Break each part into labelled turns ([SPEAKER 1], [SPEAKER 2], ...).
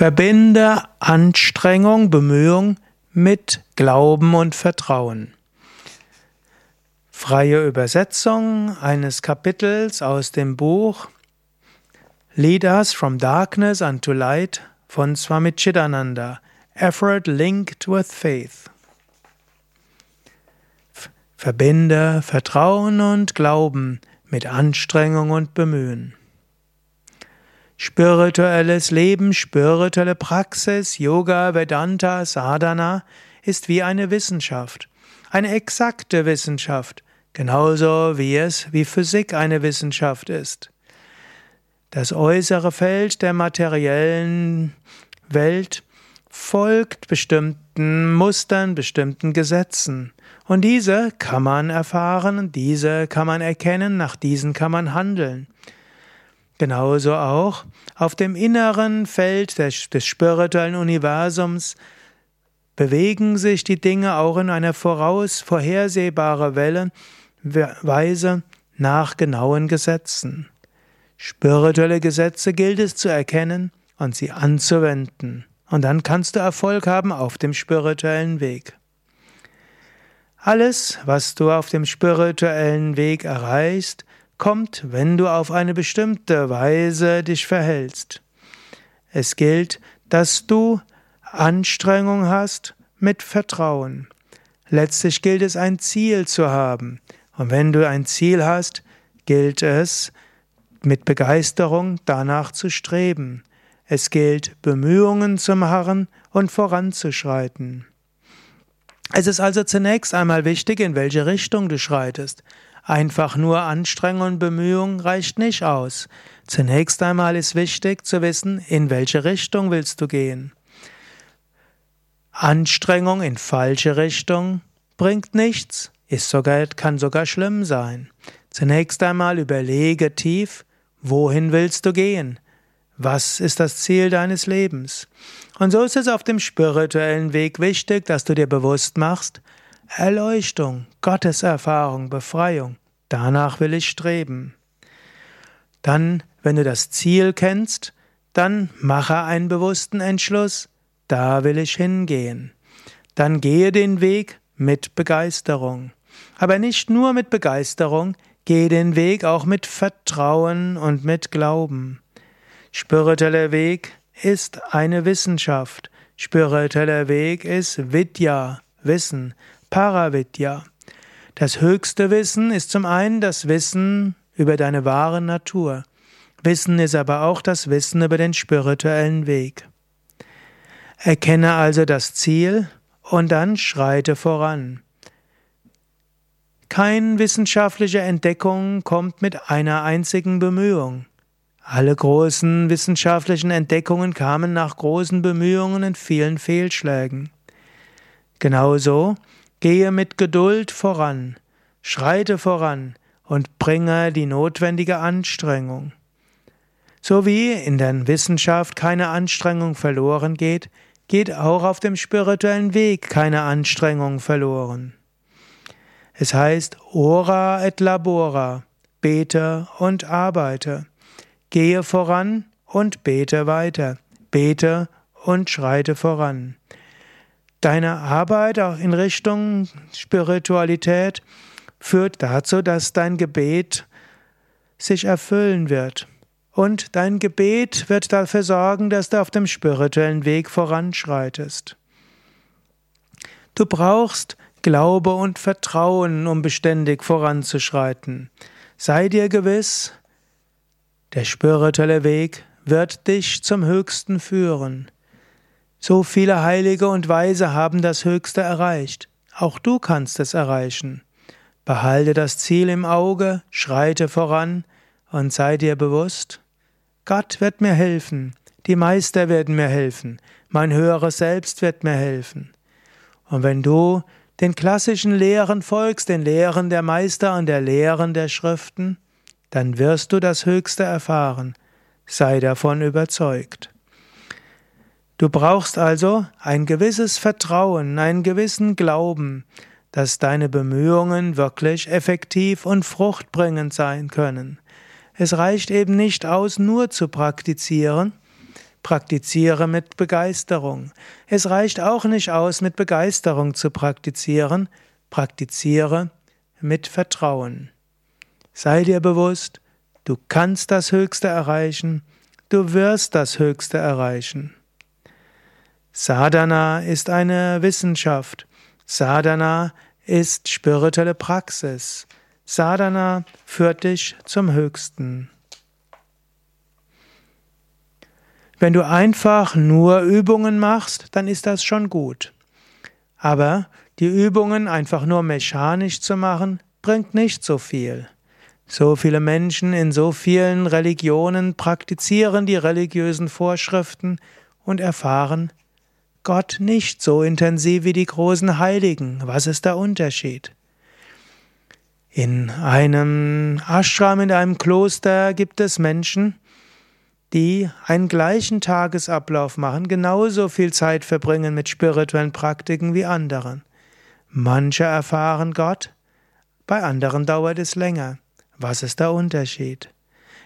[SPEAKER 1] Verbinde Anstrengung, Bemühung mit Glauben und Vertrauen. Freie Übersetzung eines Kapitels aus dem Buch Lead Us from Darkness unto Light von Swami Chidananda. Effort linked with faith. Verbinde Vertrauen und Glauben mit Anstrengung und Bemühen. Spirituelles Leben, spirituelle Praxis, Yoga, Vedanta, Sadhana ist wie eine Wissenschaft, eine exakte Wissenschaft, genauso wie es wie Physik eine Wissenschaft ist. Das äußere Feld der materiellen Welt folgt bestimmten Mustern, bestimmten Gesetzen. Und diese kann man erfahren, diese kann man erkennen, nach diesen kann man handeln. Genauso auch auf dem inneren Feld des, des, spirituellen Universums bewegen sich die Dinge auch in einer voraus vorhersehbare Welle, Weise nach genauen Gesetzen. Spirituelle Gesetze gilt es zu erkennen und sie anzuwenden. Und dann kannst du Erfolg haben auf dem spirituellen Weg. Alles, was du auf dem spirituellen Weg erreichst, kommt, wenn du auf eine bestimmte Weise dich verhältst. Es gilt, dass du Anstrengung hast mit Vertrauen. Letztlich gilt es, ein Ziel zu haben. Und wenn du ein Ziel hast, gilt es, mit Begeisterung danach zu streben. Es gilt, Bemühungen zu machen und voranzuschreiten. Es ist also zunächst einmal wichtig, in welche Richtung du schreitest. Einfach nur Anstrengung und Bemühung reicht nicht aus. Zunächst einmal ist wichtig zu wissen, in welche Richtung willst du gehen. Anstrengung in falsche Richtung bringt nichts, ist sogar, kann sogar schlimm sein. Zunächst einmal überlege tief, wohin willst du gehen? Was ist das Ziel deines Lebens? Und so ist es auf dem spirituellen Weg wichtig, dass du dir bewusst machst, Erleuchtung, Gotteserfahrung, Befreiung. Danach will ich streben. Dann, wenn du das Ziel kennst, dann mache einen bewussten Entschluss. Da will ich hingehen. Dann gehe den Weg mit Begeisterung. Aber nicht nur mit Begeisterung, gehe den Weg auch mit Vertrauen und mit Glauben. Spiritueller Weg ist eine Wissenschaft. Spiritueller Weg ist Vidya, Wissen. Paravidya. Das höchste Wissen ist zum einen das Wissen über deine wahre Natur. Wissen ist aber auch das Wissen über den spirituellen Weg. Erkenne also das Ziel und dann schreite voran. Keine wissenschaftliche Entdeckung kommt mit einer einzigen Bemühung. Alle großen wissenschaftlichen Entdeckungen kamen nach großen Bemühungen und vielen Fehlschlägen. Genauso Gehe mit Geduld voran, schreite voran und bringe die notwendige Anstrengung. So wie in der Wissenschaft keine Anstrengung verloren geht, geht auch auf dem spirituellen Weg keine Anstrengung verloren. Es heißt ora et labora, bete und arbeite, gehe voran und bete weiter, bete und schreite voran. Deine Arbeit auch in Richtung Spiritualität führt dazu, dass dein Gebet sich erfüllen wird. Und dein Gebet wird dafür sorgen, dass du auf dem spirituellen Weg voranschreitest. Du brauchst Glaube und Vertrauen, um beständig voranzuschreiten. Sei dir gewiss, der spirituelle Weg wird dich zum Höchsten führen. So viele Heilige und Weise haben das Höchste erreicht. Auch du kannst es erreichen. Behalte das Ziel im Auge, schreite voran und sei dir bewusst, Gott wird mir helfen, die Meister werden mir helfen, mein höheres Selbst wird mir helfen. Und wenn du den klassischen Lehren folgst, den Lehren der Meister und der Lehren der Schriften, dann wirst du das Höchste erfahren. Sei davon überzeugt. Du brauchst also ein gewisses Vertrauen, einen gewissen Glauben, dass deine Bemühungen wirklich effektiv und fruchtbringend sein können. Es reicht eben nicht aus, nur zu praktizieren, Praktiziere mit Begeisterung. Es reicht auch nicht aus, mit Begeisterung zu praktizieren. Praktiziere mit Vertrauen. Sei dir bewusst, du kannst das Höchste erreichen, du wirst das Höchste erreichen. Sadhana ist eine Wissenschaft. Sadhana ist spirituelle Praxis. Sadhana führt dich zum Höchsten. Wenn du einfach nur Übungen machst, dann ist das schon gut. Aber die Übungen einfach nur mechanisch zu machen, bringt nicht so viel. So viele Menschen in so vielen Religionen praktizieren die religiösen Vorschriften und erfahren Gott nicht so intensiv wie die großen Heiligen. Was ist der Unterschied? In einem Ashram, in einem Kloster gibt es Menschen, die einen gleichen Tagesablauf machen, genauso viel Zeit verbringen mit spirituellen Praktiken wie anderen. Manche erfahren Gott, bei anderen dauert es länger. Was ist der Unterschied?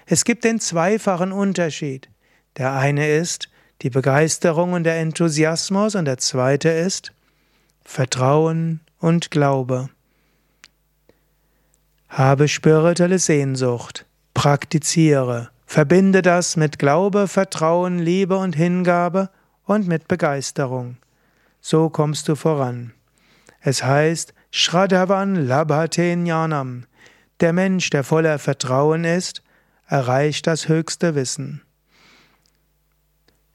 [SPEAKER 1] Es gibt den zweifachen Unterschied. Der eine ist, die Begeisterung und der Enthusiasmus und der zweite ist Vertrauen und Glaube. Habe spirituelle Sehnsucht, praktiziere, verbinde das mit Glaube, Vertrauen, Liebe und Hingabe und mit Begeisterung. So kommst du voran. Es heißt Shradhavan Labhate Jnanam. Der Mensch, der voller Vertrauen ist, erreicht das höchste Wissen.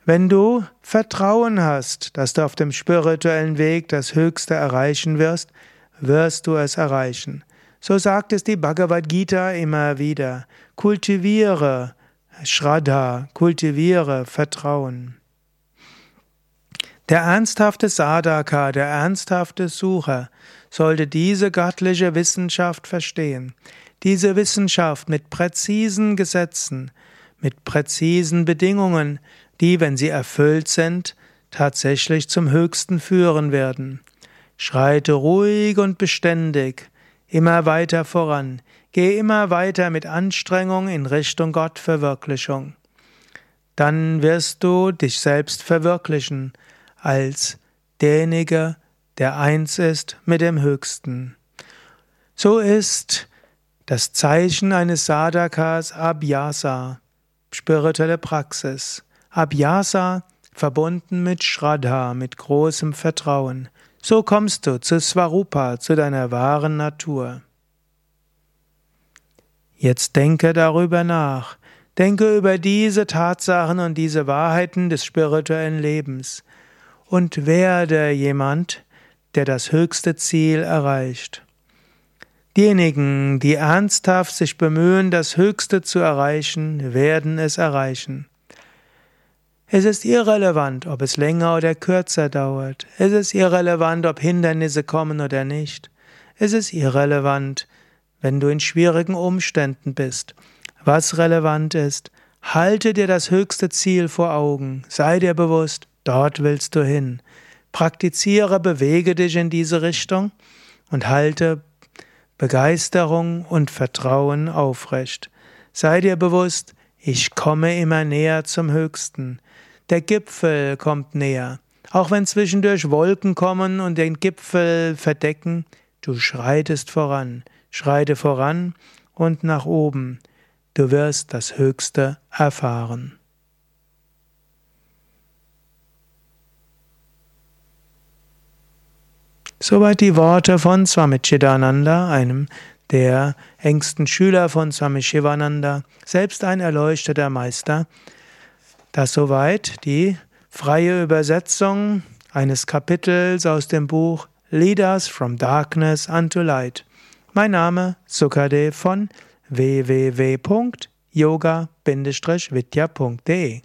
[SPEAKER 1] Wenn du Vertrauen hast, dass du auf dem spirituellen Weg das Höchste erreichen wirst, wirst du es erreichen. So sagt es die Bhagavad Gita immer wieder. Kultiviere Shraddha, kultiviere Vertrauen. Der ernsthafte Sadhaka, der ernsthafte Sucher, sollte diese göttliche Wissenschaft verstehen. Diese Wissenschaft mit präzisen Gesetzen, mit präzisen Bedingungen, die, wenn sie erfüllt sind, tatsächlich zum Höchsten führen werden. Schreite ruhig und beständig, immer weiter voran, geh immer weiter mit Anstrengung in Richtung Gottverwirklichung. Dann wirst du dich selbst verwirklichen als derjenige, der eins ist mit dem Höchsten. So ist das Zeichen eines Sadhakas Abhyasa, spirituelle Praxis. Abhyasa verbunden mit Shraddha, mit großem Vertrauen. So kommst du zu Swarupa, zu deiner wahren Natur. Jetzt denke darüber nach. Denke über diese Tatsachen und diese Wahrheiten des spirituellen Lebens und werde jemand, der das höchste Ziel erreicht. Diejenigen, die ernsthaft sich bemühen, das Höchste zu erreichen, werden es erreichen. Es ist irrelevant, ob es länger oder kürzer dauert. Es ist irrelevant, ob Hindernisse kommen oder nicht. Es ist irrelevant, wenn du in schwierigen Umständen bist. Was relevant ist, halte dir das höchste Ziel vor Augen. Sei dir bewusst, dort willst du hin. Praktiziere, bewege dich in diese Richtung und halte Begeisterung und Vertrauen aufrecht. Sei dir bewusst, ich komme immer näher zum Höchsten. Der Gipfel kommt näher. Auch wenn zwischendurch Wolken kommen und den Gipfel verdecken, du schreitest voran, schreite voran und nach oben. Du wirst das Höchste erfahren. Soweit die Worte von Swami Chidananda, einem der engsten Schüler von Swami Shivananda, selbst ein erleuchteter Meister. Das soweit die freie Übersetzung eines Kapitels aus dem Buch Lead Us from Darkness unto Light. Mein Name Sukade von www.yoga-vidya.de